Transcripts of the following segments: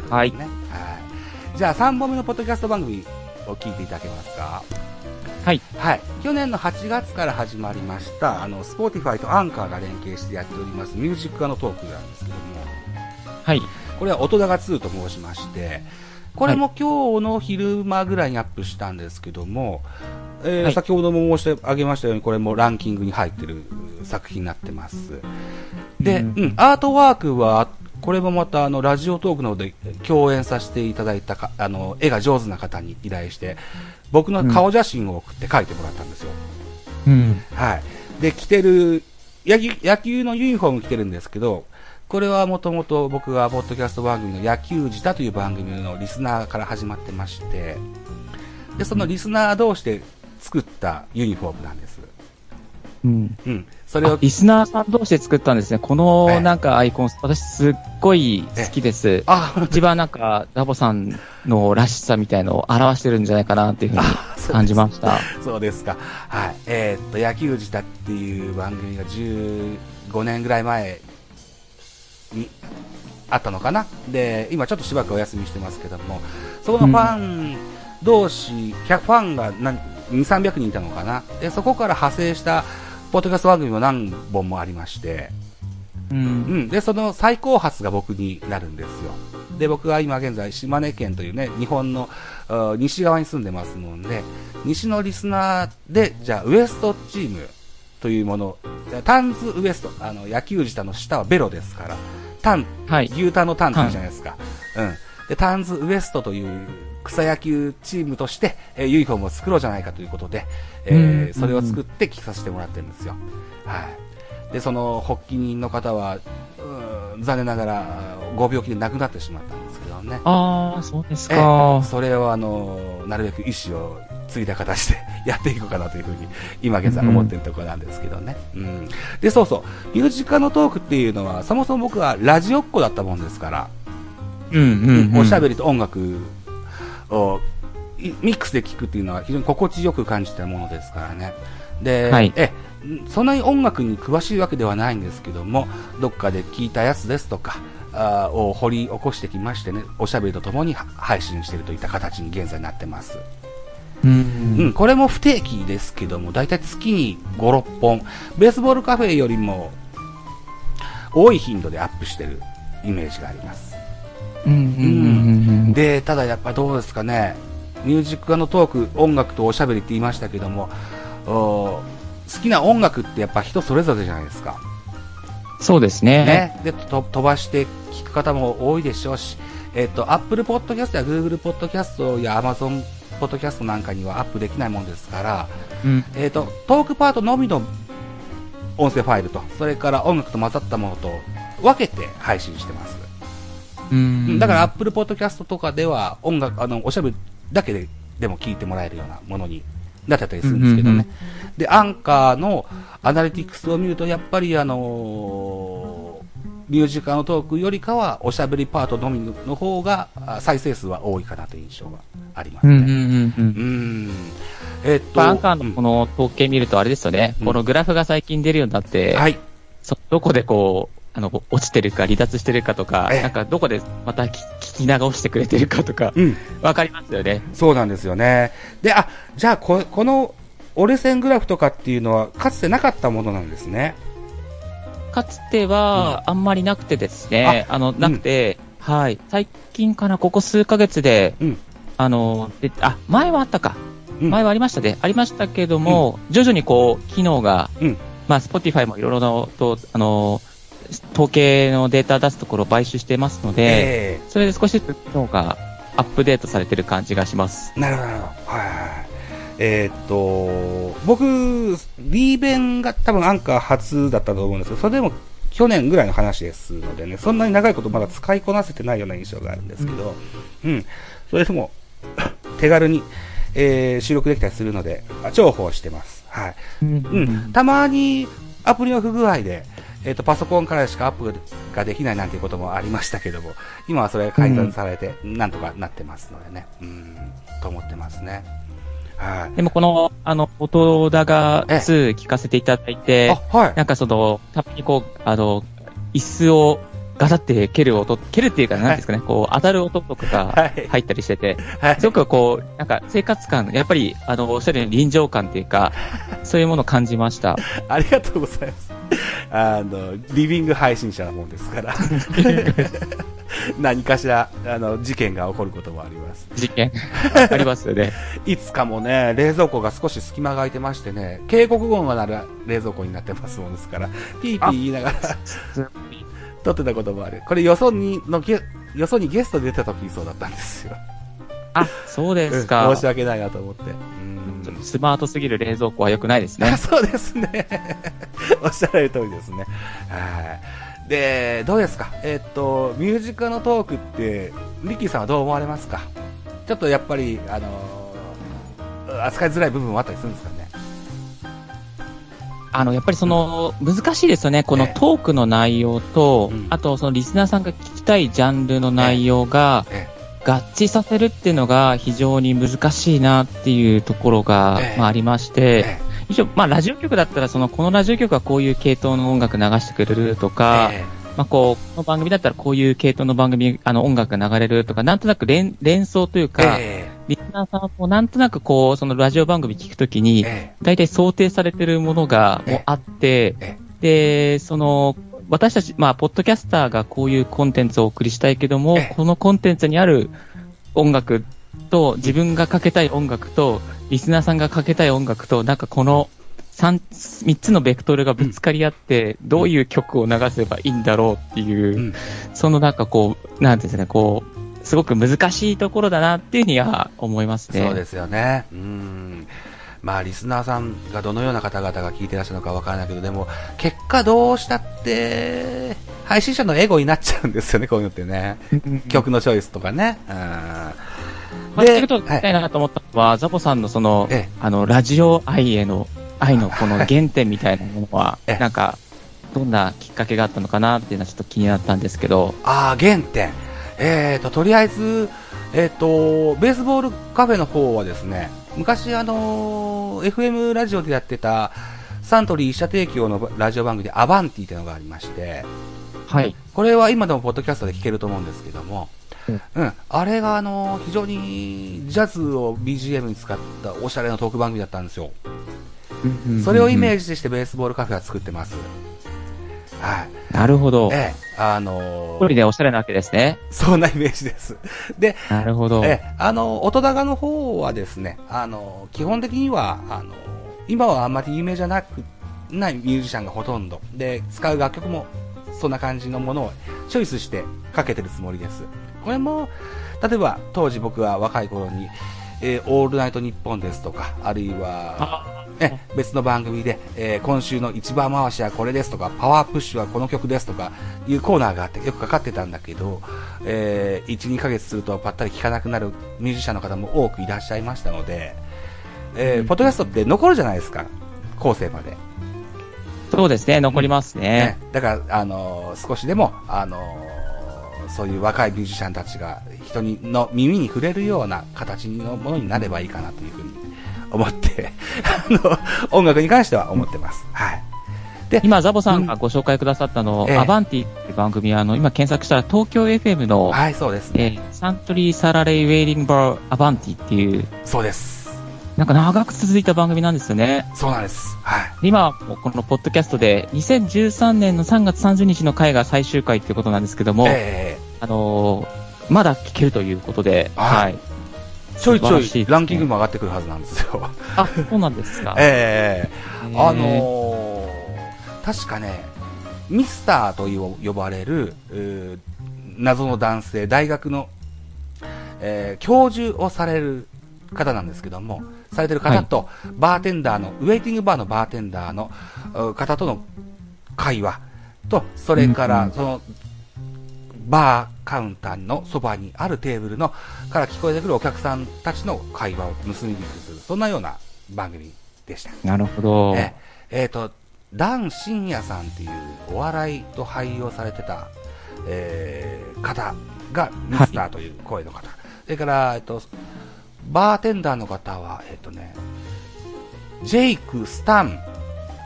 いうことですね。はい。じゃあ、3本目のポッドキャスト番組を聞いていただけますか？はい。はい。去年の8月から始まりました、あの、スポーティファイとアンカーが連携してやっております、ミュージックプラスのトークなんですけども、はい。これは音高2と申しまして、これも今日の昼間ぐらいにアップしたんですけども、えーはい、先ほども申し上げましたように、これもランキングに入ってる作品になってます。で、うん、うん、アートワークは、これもまたあのラジオトークの方で共演させていただいたかあの絵が上手な方に依頼して僕の顔写真を送って描いてもらったんですよ。うん、はい。で、着てる野球、野球のユニフォーム着てるんですけど、これはもともと僕がポッドキャスト番組の野球自体という番組のリスナーから始まってまして、で、そのリスナー同士で作ったユニフォームなんです。うん。うん。それを。リスナーさん同士で作ったんですね。このなんかアイコン、私すっごい好きです。あ一番なんか、ラボさんのらしさみたいのを表してるんじゃないかなっていうふうに感じました。そうですか。はい。えー、っと、野球自体っていう番組が15年ぐらい前にあったのかな。で、今ちょっとしばらくお休みしてますけども、そこのファン同士、うん、ファンが何2、300人いたのかな。で、そこから派生したポッドキャスト番組も何本もありまして、うん、うん。で、その最高発が僕になるんですよ。で、僕は今現在島根県というね、日本の西側に住んでますので、西のリスナーで、じゃあウエストチームというもの、タンズウエスト、あの、野球舌の下はベロですから、タン、はい、牛タンのタンって言うじゃないですか。はい、うん。で、タンズウエストという草野球チームとして、えー、ユニフォームを作ろうじゃないかということで、えー、それを作って着させてもらってるんですよ。はい。で、その発起人の方は、残念ながらご病気で亡くなってしまったんですけどね。ああ、そうですか。それをあの、なるべく意思を継いだ形で やっていこうかなというふうに、今現在思ってるところなんですけどね。うん。で、そうそう。ミュージカルのトークっていうのは、そもそも僕はラジオっ子だったもんですから、うんうん、うん、おしゃべりと音楽をミックスで聴くっていうのは非常に心地よく感じたものですからね。で、はい、え、そんなに音楽に詳しいわけではないんですけども、どっかで聞いたやつですとか、あを掘り起こしてきましてね、おしゃべりとともに配信しているといった形に現在なってます。うん、うん、これも不定期ですけども、だいたい月に5、6本、ベースボールカフェよりも多い頻度でアップしてるイメージがあります。で、ただやっぱどうですかね、ミュージックのトーク、音楽とおしゃべりって言いましたけども、好きな音楽ってやっぱ人それぞれじゃないですか。そうですね。ね。で、と飛ばして聞く方も多いでしょうし、えっ、ー、と、Apple Podcast や Google Podcast や Amazon Podcast なんかにはアップできないもんですから、うん、えっ、と、トークパートのみの音声ファイルと、それから音楽と混ざったものと分けて配信してます。うんだから Apple Podcast とかでは音楽、あの、おしゃべりだけででも聞いてもらえるようなものになってたりするんですけどね。で、アンカーのアナリティクスを見ると、やっぱりあのー、ミュージカルのトークよりかは、おしゃべりパートのみの方が、再生数は多いかなという印象がありますね。うんうんうん。うんえっと、アンカーのこの統計見るとあれですよね、うん、このグラフが最近出るようになって、はい。そ、どこでこう、あの、落ちてるか離脱してるかとか、なんかどこでまた聞き流してくれてるかとか、うん。わかりますよね。そうなんですよね。で、あ、じゃあこ、この折れ線グラフとかっていうのは、かつてなかったものなんですね。かつては、あんまりなくてですね、うん、あの、なくて、うん、はい。最近かな、ここ数ヶ月で、うん、あの、で、あ、前はあったか。前はありましたね。ありましたけども、徐々にこう、機能が、まあ、Spotify もいろいろなと、あの、統計のデータ出すところを買収してますので、えー、それで少しずつのがアップデートされてる感じがします。なるほど。はいはい。えー、っと、僕、リーベンが多分アンカー初だったと思うんですけど、それでも去年ぐらいの話ですのでね、そんなに長いことまだ使いこなせてないような印象があるんですけど、うん、うん、それでも 手軽に、えー、収録できたりするので、重宝してます。はい。うん、たまにアプリの不具合で、えっ、ー、と、パソコンからしかアップができないなんていうこともありましたけども、今はそれが改善されて、なんとかなってますのでね、うん、と思ってますね。はい。でもこの、あの、音高2聞かせていただいて、はい。なんかその、たまにこう、あの、椅子をガタって蹴る音、蹴るっていうか、なんですかね、こう、当たる音とかが入ったりしてて、はい、すごくこう、なんか生活感、やっぱり、あの、おっしゃるように臨場感っていうか、そういうものを感じました。ありがとうございます。あの、リビング配信者なもんですから。何かしら、あの、事件が起こることもあります。事件？ありますよね。いつかもね、冷蔵庫が少し隙間が空いてましてね、警告音が鳴る冷蔵庫になってますもんですから、ピーピー言いながら撮ってたこともある。これよそにのゲ、よそにゲスト出た時そうだったんですよ。あ、そうですか。申し訳ないなと思って。スマートすぎる冷蔵庫は良くないですね。そうですね。おっしゃられる通りですね。はい。で、どうですか？えっ、と、ミュージカルのトークって、リッキーさんはどう思われますか？ちょっとやっぱり、あのー、扱いづらい部分もあったりするんですかね？あの、やっぱりその、難しいですよね。このトークの内容と、あとそのリスナーさんが聞きたいジャンルの内容が、合致させるっていうのが非常に難しいなっていうところが、まあ、ありまして、一応、まあ、ラジオ局だったら、その、このラジオ局はこういう系統の音楽流してくれるとか、まあ、こう、この番組だったらこういう系統の番組、あの、音楽が流れるとか、なんとなく連連想というか、えー、リスナーさんもなんとなくこう、そのラジオ番組聞くときに、大体想定されてるものがもうあって、えー、で、その、私たち、まあ、ポッドキャスターがこういうコンテンツをお送りしたいけども、このコンテンツにある音楽と、自分がかけたい音楽と、リスナーさんがかけたい音楽と、なんかこの三、三つのベクトルがぶつかり合って、どういう曲を流せばいいんだろうっていう、うん、そのなんかこう、なんですね、こう、すごく難しいところだなっていうふうには思いますね。そうですよね。うん。まあ、リスナーさんがどのような方々が聞いてらっしゃるのかわからないけど、でも、結果どうしたって、配信者のエゴになっちゃうんですよね、こういうのってね。曲のチョイスとかね。うん。まあ、ちょっと聞きたいなと思ったのは、はい、ザボさんのその、ええ、あの、ラジオ愛への愛のこの原点みたいなものは、なんか、どんなきっかけがあったのかなっていうのはちょっと気になったんですけど。ああ、原点。えっ、ー、と、とりあえず、えっ、ー、と、ベースボールカフェの方はですね、昔あのー、FM ラジオでやってた、サントリー医者提供のラジオ番組でアバンティというのがありまして、はい。これは今でもポッドキャストで聞けると思うんですけども、うん、あれがあの非常にジャズを BGM に使ったおしゃれなトーク番組だったんですよ。それをイメージしてベースボールカフェは作ってます。はい。なるほど。ええ、あのー、一人でおしゃれなわけですね。そんなイメージです。で、なるほど。ええ、あの、音高の方はですね、あの、基本的には、あの、今はあんまり有名じゃなく、ないミュージシャンがほとんど。で、使う楽曲も、そんな感じのものをチョイスしてかけてるつもりです。これも、例えば、当時僕は若い頃に、えー、オールナイトニッポンですとか、あるいは、え別の番組で、えー、今週の一番回しはこれですとか、パワープッシュはこの曲ですとかいうコーナーがあってよくかかってたんだけど、えー、1、2ヶ月するとぱったり聴かなくなるミュージシャンの方も多くいらっしゃいましたので、えー、うん、ポッドキャストって残るじゃないですか、後世まで。そうですね、残りますね。ねだから、あのー、少しでも、あのー、そういう若いミュージシャンたちが人にの耳に触れるような形のものになればいいかなというふうに思って あの、音楽に関しては思ってます。はい。で、今、ザボさんがご紹介くださったの、えー、アバンティって番組は、あの、今検索したら東京 FM の、はい、そうですね。えー、サントリーサラレイウェイリングバーアバンティっていう、そうです。なんか長く続いた番組なんですよね。そうなんです。はい。今、このポッドキャストで、2013年の3月30日の回が最終回っていうことなんですけども、えー、あのー、まだ聞けるということで、はい。ちょいちょいランキングも上がってくるはずなんですよ。あ、そうなんですか。ええー、あのー、確かね、ミスターと呼ばれる、謎の男性、大学の、えー、教授をされる方なんですけども、されてる方と、バーテンダーの、ウェイティングバーのバーテンダーの方との会話と、それから、その、バーカウンターのそばにあるテーブルのから聞こえてくるお客さんたちの会話を盗み聞きする、そんなような番組でした。なるほど。ええー、と、ダン・シンヤさんっていうお笑いと俳優をされてた、えー、方がミスターという声の方。はい、それから、えっと、バーテンダーの方は、えっとね、ジェイク・スタン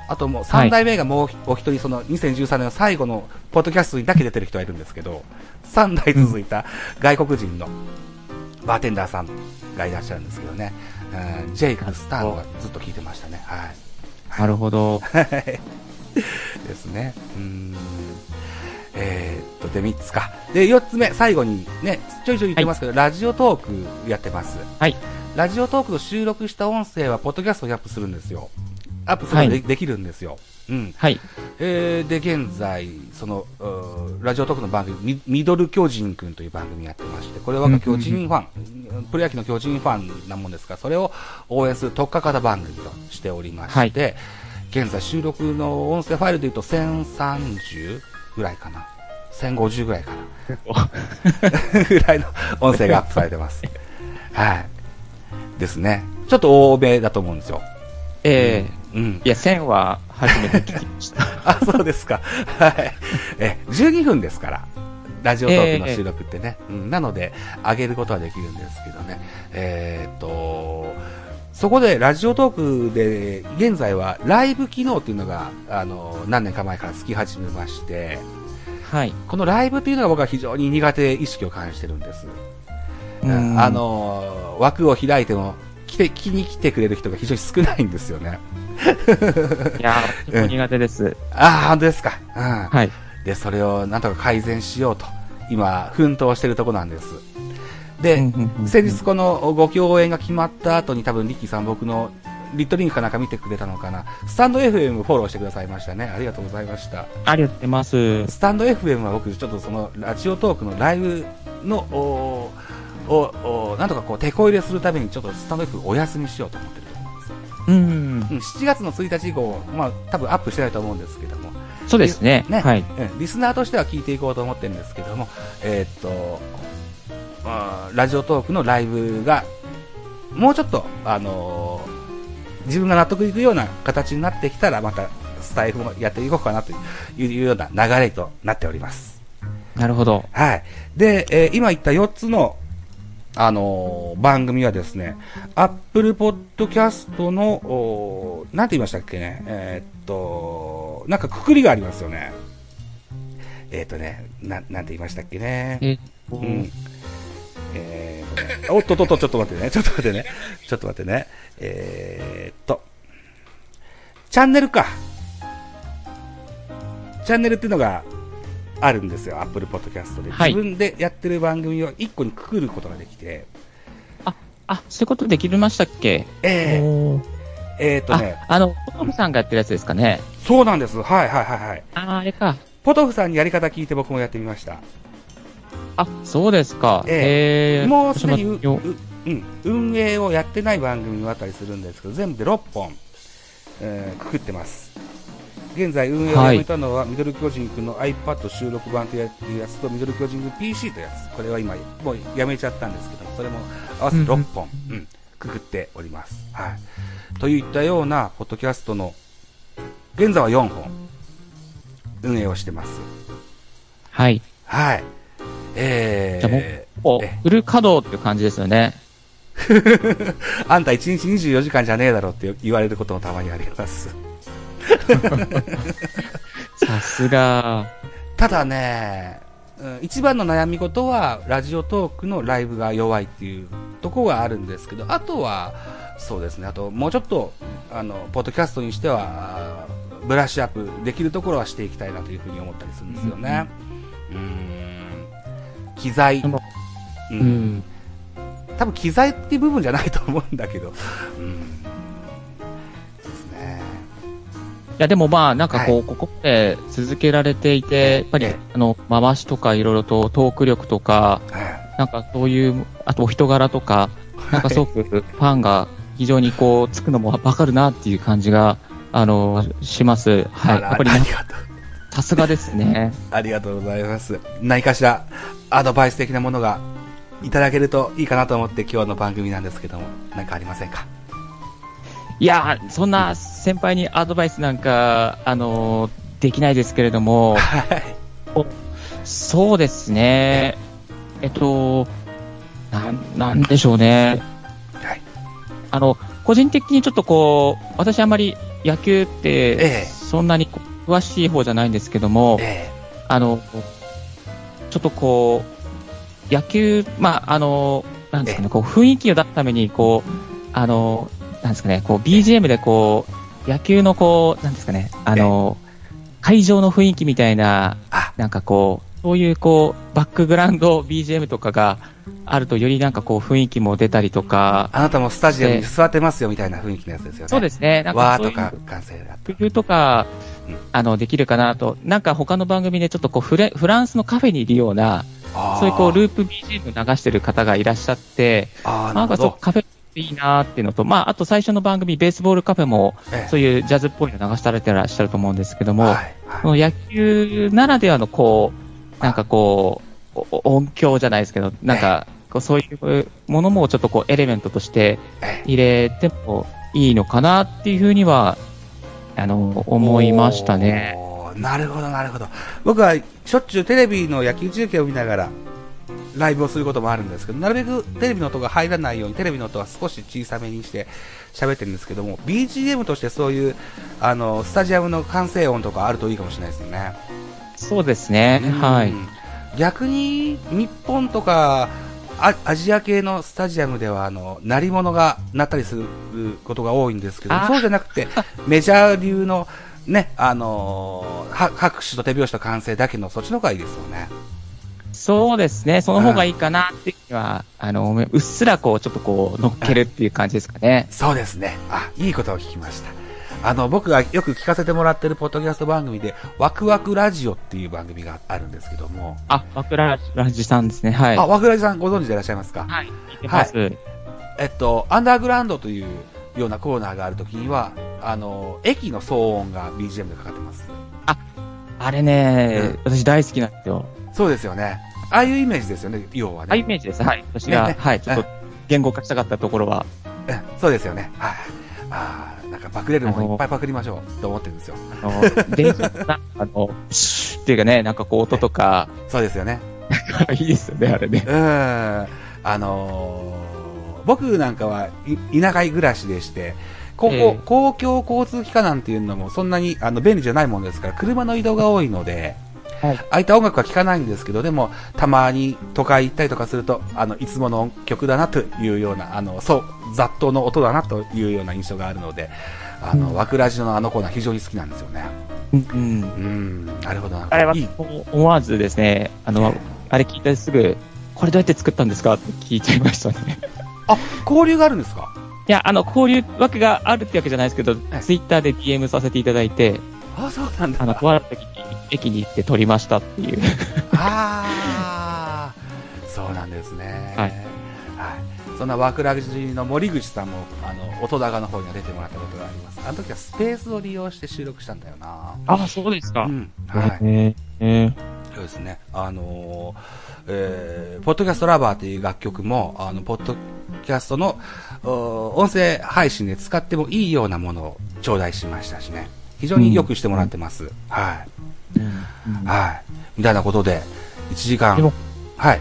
あともう3代目がもうお一人、その2013年の最後のポッドキャストにだけ出てる人がいるんですけど、3代続いた外国人のバーテンダーさんがいらっしゃるんですけどね、うん、ジェイク・スターがずっと聞いてましたね。はい。なるほど。ですね。うん。えー、っと、で、3つか。で、4つ目、最後にね、ちょいちょい言ってますけど、はい、ラジオトークやってます。はい。ラジオトークの収録した音声は、ポッドキャストにアップするんですよ。アップすることではい、できるんですよ。うん。はい。えー、で、現在、その、ラジオトークの番組、ミドル巨人くんという番組やってまして、これは巨人ファン、プロ野球の巨人ファンなもんですから、それを応援する特化型番組としておりまして、はい、現在収録の音声ファイルで言うと1030ぐらいかな。1050ぐらいかな。ぐらいの音声がアップされてます。はい。ですね。ちょっと多めだと思うんですよ。ええー、うん。いや、1000は初めて聞きました。あ、そうですか。はい。え、12分ですから。ラジオトークの収録ってね。えー、うん、なので、上げることはできるんですけどね。えー、っと、そこでラジオトークで、現在はライブ機能っていうのが、あの、何年か前からつき始めまして、はい。このライブっていうのが僕は非常に苦手意識を感じてるんです。あの、枠を開いても、来て、来に来てくれる人が非常に少ないんですよね。いやー、苦手です。うん、ああ、本当ですか。うん。はい。で、それをなんとか改善しようと、今、奮闘してるとこなんです。で、先日このご共演が決まった後に多分リッキーさん僕のリットリンクかなんか見てくれたのかな。スタンド FM フォローしてくださいましたね。ありがとうございました。ありがとうございます。スタンド FM は僕ちょっとそのラジオトークのライブの、おを、なんとかこう、手こ入れするために、ちょっとスタンド F お休みしようと思ってると思うんですよ。うん。7月の1日以降、まあ、多分アップしてないと思うんですけども。そうですね。ね。はい。うん。リスナーとしては聞いていこうと思ってるんですけども、えー、っと、あラジオトークのライブが、もうちょっと、あのー、自分が納得いくような形になってきたら、また、スタイフもやっていこうかなというような流れとなっております。なるほど。はい。で、えー、今言った4つのあのー、番組はですね、Apple Podcast の、なんて言いましたっけね、えー、っと、なんかくくりがありますよね。えー、っとね、な、なんて言いましたっけね？えうん。えー、おっとっとっと、ちょっと待ってね、ちょっと待ってね、ちょっと待ってね。えー、っと、チャンネルか。チャンネルっていうのが、あるんですよ、アップルポッドキャストで、はい、自分でやってる番組を1個にくくることができて。あ、あ、そういうことできましたっけ？ええー、えー、とね。あの、ポトフさんがやってるやつですかね？そうなんです。はいはいはいはい。あ、あれか。ポトフさんにやり方聞いて僕もやってみました。あ、そうですか。ええー、もうすでにう、うん、運営をやってない番組もあったりするんですけど、全部で6本、えー、くくってます。現在運営をやめたのは、ミドル巨人くんの iPad 収録版というやつと、ミドル巨人くん PC というやつ。これは今、もうやめちゃったんですけど、それも合わせて6本、うん、うん、くくっております。はい。といったような、ポッドキャストの、現在は4本、運営をしてます。はい。はい。えー、じゃもう、フル稼働っていう感じですよね。あんた1日24時間じゃねえだろって言われることもたまにあります。さすが。ただね、一番の悩み事は、ラジオトークのライブが弱いっていうところがあるんですけど、あとは、そうですね、あと、もうちょっと、あの、ポッドキャストにしては、ブラッシュアップできるところはしていきたいなというふうに思ったりするんですよね。うん、機材。うん、うん、多分機材っていう部分じゃないと思うんだけど、うん。や、でもまあ、なんかこう、はい、ここで続けられていて、やっぱり、あの、回しとかいろいろとトーク力とか、なんかそういう、あとお人柄とか、なんかすごくファンが非常にこう、つくのもわかるなっていう感じが、あの、します。はい。やっぱり、さすがですね。ありがとうございます。何かしら、アドバイス的なものがいただけるといいかなと思って今日の番組なんですけども、何かありませんか？いやそんな先輩にアドバイスなんか、あのできないですけれども、はい、そうですね、えっと、ななんでしょうね、はい、あの個人的にちょっとこう、私あんまり野球って、そんなに詳しい方じゃないんですけども、ええ、あの、ちょっとこう、野球、まあ、あの、なんですかね、こう、雰囲気を出すために、こう、あの、なんですかね、こう、BGM でこう、野球のこう、なんですかね、あの、会場の雰囲気みたいな、なんかこう、そういうこう、バックグラウンド BGM とかがあると、よりなんかこう、雰囲気も出たりとか。あなたもスタジアムに座ってますよみたいな雰囲気のやつですよね。そうですね。なんかわーとか、完成だ工夫とか、あの、できるかなと。なんか他の番組でちょっとこうフレ、フランスのカフェにいるような、そういうこう、ループ BGM 流してる方がいらっしゃって、あなんかそう、カフェいいなっていうのと、まあ、あと最初の番組、ベースボールカフェも、そういうジャズっぽいの流されてらっしゃると思うんですけども、はいはい、この野球ならではのこう、なんかこう、音響じゃないですけど、なんか、こうそういうものもちょっとこうエレメントとして入れてもいいのかなっていうふうには、あの、思いましたね。なるほど、なるほど。僕はしょっちゅうテレビの野球中継を見ながら、ライブをすることもあるんですけど、なるべくテレビの音が入らないように、テレビの音は少し小さめにして喋ってるんですけども、BGM としてそういう、あの、スタジアムの歓声音とかあるといいかもしれないですよね。そうですね、はい。逆に、日本とか、アジア系のスタジアムでは、あの、鳴り物が鳴ったりすることが多いんですけど、そうじゃなくて、メジャー流の、ね、あのー、拍手と手拍子と歓声だけの、そっちの方がいいですよね。そうですね。その方がいいかなっていうのは、あの、うっすらこう、ちょっとこう、乗っけるっていう感じですかね。そうですね。あ、いいことを聞きました。あの、僕がよく聞かせてもらってるポッドキャスト番組で、ワクワクラジオっていう番組があるんですけども。あ、ワクラジさんですね。はい。あ、ワクラジさんご存知でいらっしゃいますか？はい、聞いてます。はい、えっと、アンダーグラウンドというようなコーナーがあるときには、あの、駅の騒音が BGM でかかってます。あ、あれね、うん、私大好きなんですよ。そうですよね。ああいうイメージですよね、要はね。ああいうイメージです。はい。私が、ね、はい、ちょっと言語化したかったところは。そうですよね。はい。ああ、かパクれるものいっぱいパクりましょうと思ってるんですよ。あの、電車な、あの、っていうかね、なんかこう音とか。そうですよね。いいですよね、あれね。うん。あのー、僕なんかは田舎暮らしでして、ここ、えー、公共交通機関なんていうのもそんなにあの便利じゃないものですから、車の移動が多いので、はい、ああいった音楽は聴かないんですけど、でも、たまに都会行ったりとかすると、あの、いつもの曲だなというような、あの、そう、雑踏の音だなというような印象があるので、あの、わくらじのあのコーナー非常に好きなんですよね。うん。うん。なるほどな。あれは、思わずですね、あの、あれ聞いてすぐ、これどうやって作ったんですかって聞いちゃいましたね。あ、交流があるんですか？いや、あの、交流枠があるってわけじゃないですけど、ツイッターで DM させていただいて、あ、そうなんだ。あの、とある時に駅に行って撮りましたっていう。ああ、そうなんですね。はい。はい。そんなワークラグジーの森口さんも、あの、音高の方には出てもらったことがあります。あの時はスペースを利用して収録したんだよな。あ、そうですか。うん。はい。えー、そうですね。あのー、えー、ポッドキャストラバーという楽曲も、あの、ポッドキャストの、音声配信で使ってもいいようなものを頂戴しましたしね。非常によくしてもらってます。うん、はい、うん。はい。みたいなことで、1時間。はい。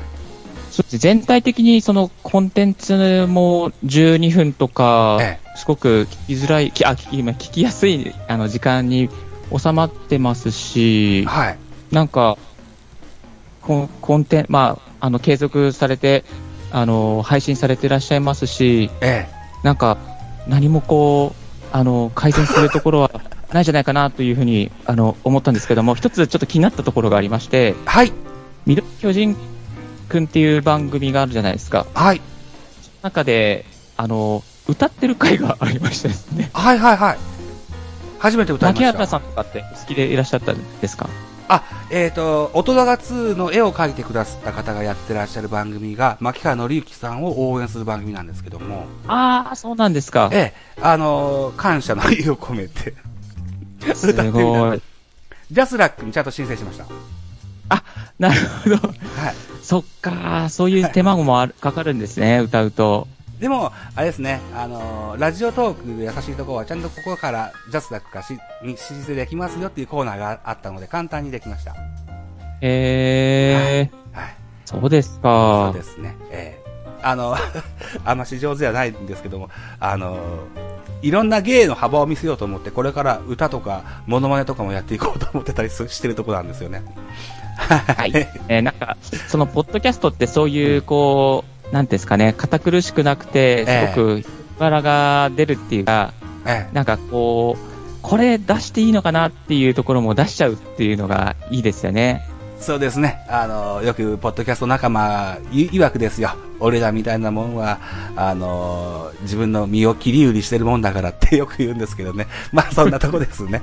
全体的にそのコンテンツも12分とか、すごく聞きづらい、あ、聞き、今聞きやすいあの時間に収まってますし、はい。なんか、ココンテン、まあ、あの、継続されて、あの、配信されていらっしゃいますし、ええ。なんか、何もこう、あの、改善するところはないじゃないかなというふうにあの思ったんですけども、一つちょっと気になったところがありまして、はい。緑巨人くんっていう番組があるじゃないですか。はい。その中で、あの、歌ってる回がありましてですね。はいはいはい。初めて歌いました。牧原さんとかって好きでいらっしゃったんですか？あ、えっ、ー、と、大人が2の絵を描いてくださった方がやってらっしゃる番組が、牧原紀之さんを応援する番組なんですけども。ああ、そうなんですか。ええ、あのー、感謝の意を込めてすごい。 JASRAC にちゃんと申請しました。あ、なるほど。はい。そっか、そういう手間もある、かかるんですね、歌うと。でも、あれですね、あのー、ラジオトークで優しいところは、ちゃんとここから JASRAC かし、に申請できますよっていうコーナーがあったので、簡単にできました。へえー。はい。はい、そうですか。そうですね。ええー、あの、あんまし上手じゃないんですけども、あのーいろんな芸の幅を見せようと思って、これから歌とか、モノマネとかもやっていこうと思ってたりしてるとこなんですよね。はい。えー、なんか、その、ポッドキャストってそういう、こう、なんですかね、堅苦しくなくて、すごく、柄が出るっていうか、えー、なんかこう、これ出していいのかなっていうところも出しちゃうっていうのがいいですよね。そうですね。あの、よく、ポッドキャスト仲間、いわくですよ。俺らみたいなもんは、あの、自分の身を切り売りしてるもんだからって よく言うんですけどね。まあ、そんなとこですね。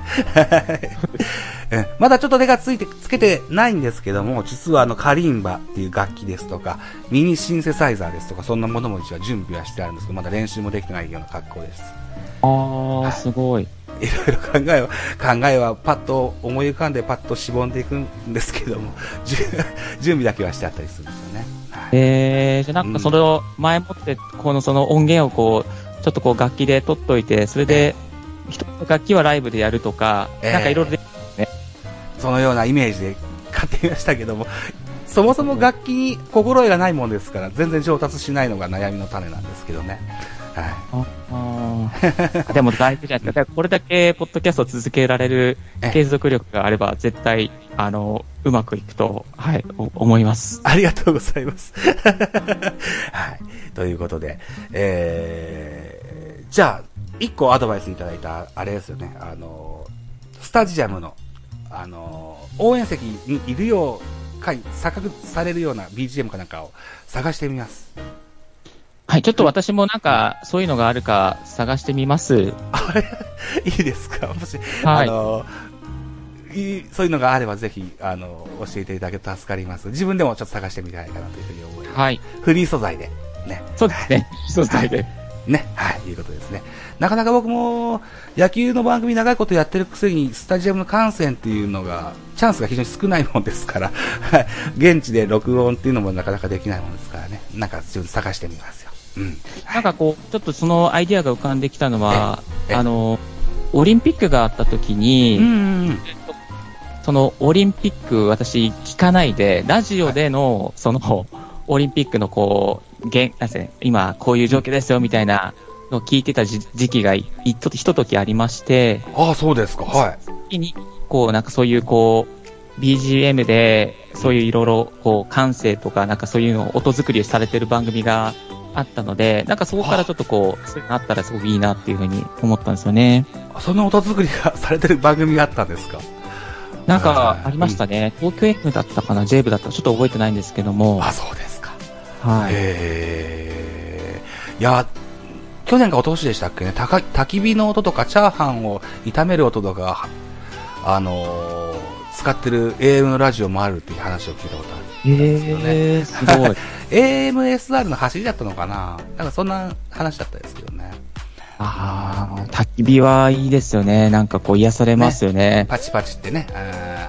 まだちょっと手がついて、つけてないんですけども、実はあの、カリンバっていう楽器ですとか、ミニシンセサイザーですとか、そんなものも一応準備はしてあるんですけど、まだ練習もできてないような格好です。あー、すごい。いろいろ考えは、考えはパッと思い浮かんでパッとしぼんでいくんですけども、準備だけはしてあったりするんですよね。はい、えー、じゃなんかそれを前もって、このその音源をこう、ちょっとこう楽器で取っといて、それで、一つ楽器はライブでやるとか、えー、なんかいろいろでね。そのようなイメージで買ってみましたけども、そもそも楽器に心得がないもんですから、全然上達しないのが悩みの種なんですけどね。はい。でも大事じゃないですか。これだけ、ポッドキャストを続けられる継続力があれば、絶対、あの、うまくいくと、はい、思います。ありがとうございます。はい。ということで、えー、じゃあ、一個アドバイスいただいた、あれですよね、あの、スタジアムの、あの、応援席にいるよう、か錯覚されるような BGM かなんかを探してみます。はい、ちょっと私もなんか、そういうのがあるか探してみます。あ れいいですか？もし、はい、あの、いそういうのがあればぜひ、あの、教えていただけると助かります。自分でもちょっと探してみたいかなというふうに思います。はい。フリー素材で、ね。そうですね。素材で。ね、はい、いうことですね。なかなか僕も野球の番組長いことやってるくせにスタジアム観戦っていうのがチャンスが非常に少ないもんですから、現地で録音っていうのもなかなかできないもんですからね、なんか自分探してみますなんかこう、ちょっとそのアイディアが浮かんできたのは、あの、オリンピックがあった時に、うんうん、そのオリンピック私聞かないで、ラジオでの、その、オリンピックのこう、げなんね、今こういう状況ですよみたいなのを聞いてた時期がひとときありまして、ああ、そうですか、はい。に、こう、なんかそういうこう、BGM で、そういういろいろ、こう、感性とか、なんかそういうのを音作りされてる番組があったので、なんかそこからちょっとこう、そういうのあったらすごくいいなっていうふうに思ったんですよね。そんな音作りがされてる番組があったんですか？なんかありましたね。東京 F だったかな、J 部だったかちょっと覚えてないんですけども。あ、そうですか。はい。えー、いや、去年か一昨年でしたっけね、たか焚き火の音とかチャーハンを炒める音とか、あのー、使ってる AM のラジオもあるっていう話を聞いたことあるんですよね。えー、すごい。AMSR の走りだったのかな？なんかそんな話だったですけどね。ああ、焚き火はいいですよね。なんかこう癒されますよね。ねパチパチってね。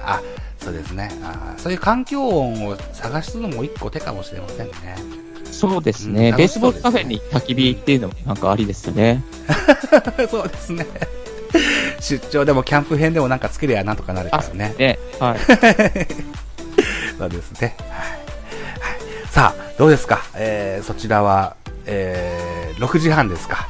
あ、そうですねあ。そういう環境音を探すのも一個手かもしれませんね。そうですね。うん、ベースボールカフェに焚き火っていうのもなんかありですよね。そうですね。出張でもキャンプ編でもなんかつけりゃなんとかなるからね。ね。はい。そうですね。はい。さあ、どうですか、えー、そちらは、えー、6時半ですか？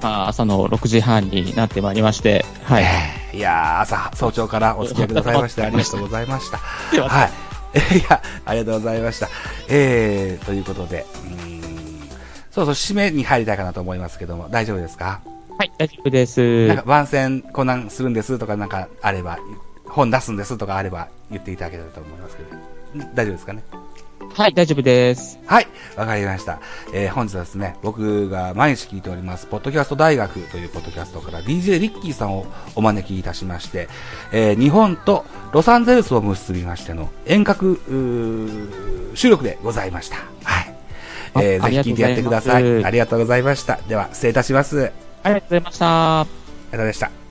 今、朝の6時半になってまいりまして、はい。えー、いや朝、早朝からお付き合いくださいまして、ありがとうございました。はい。いや、ありがとうございました。えー、ということで、うん、そうそう、締めに入りたいかなと思いますけども、大丈夫ですか？はい、大丈夫です。なんか、番宣こんなんするんですとか、なんかあれば、本出すんですとかあれば言っていただけたらと思いますけど、大丈夫ですかね？はい、大丈夫です。はい、わかりました。えー、本日はですね、僕が毎日聞いております、ポッドキャスト大学というポッドキャストから DJ リッキーさんをお招きいたしまして、えー、日本とロサンゼルスを結びましての遠隔、収録でございました。はい。えー、ぜひ聞いてやってください。ありがとうございました。では、失礼いたします。ありがとうございました。ありがとうございました。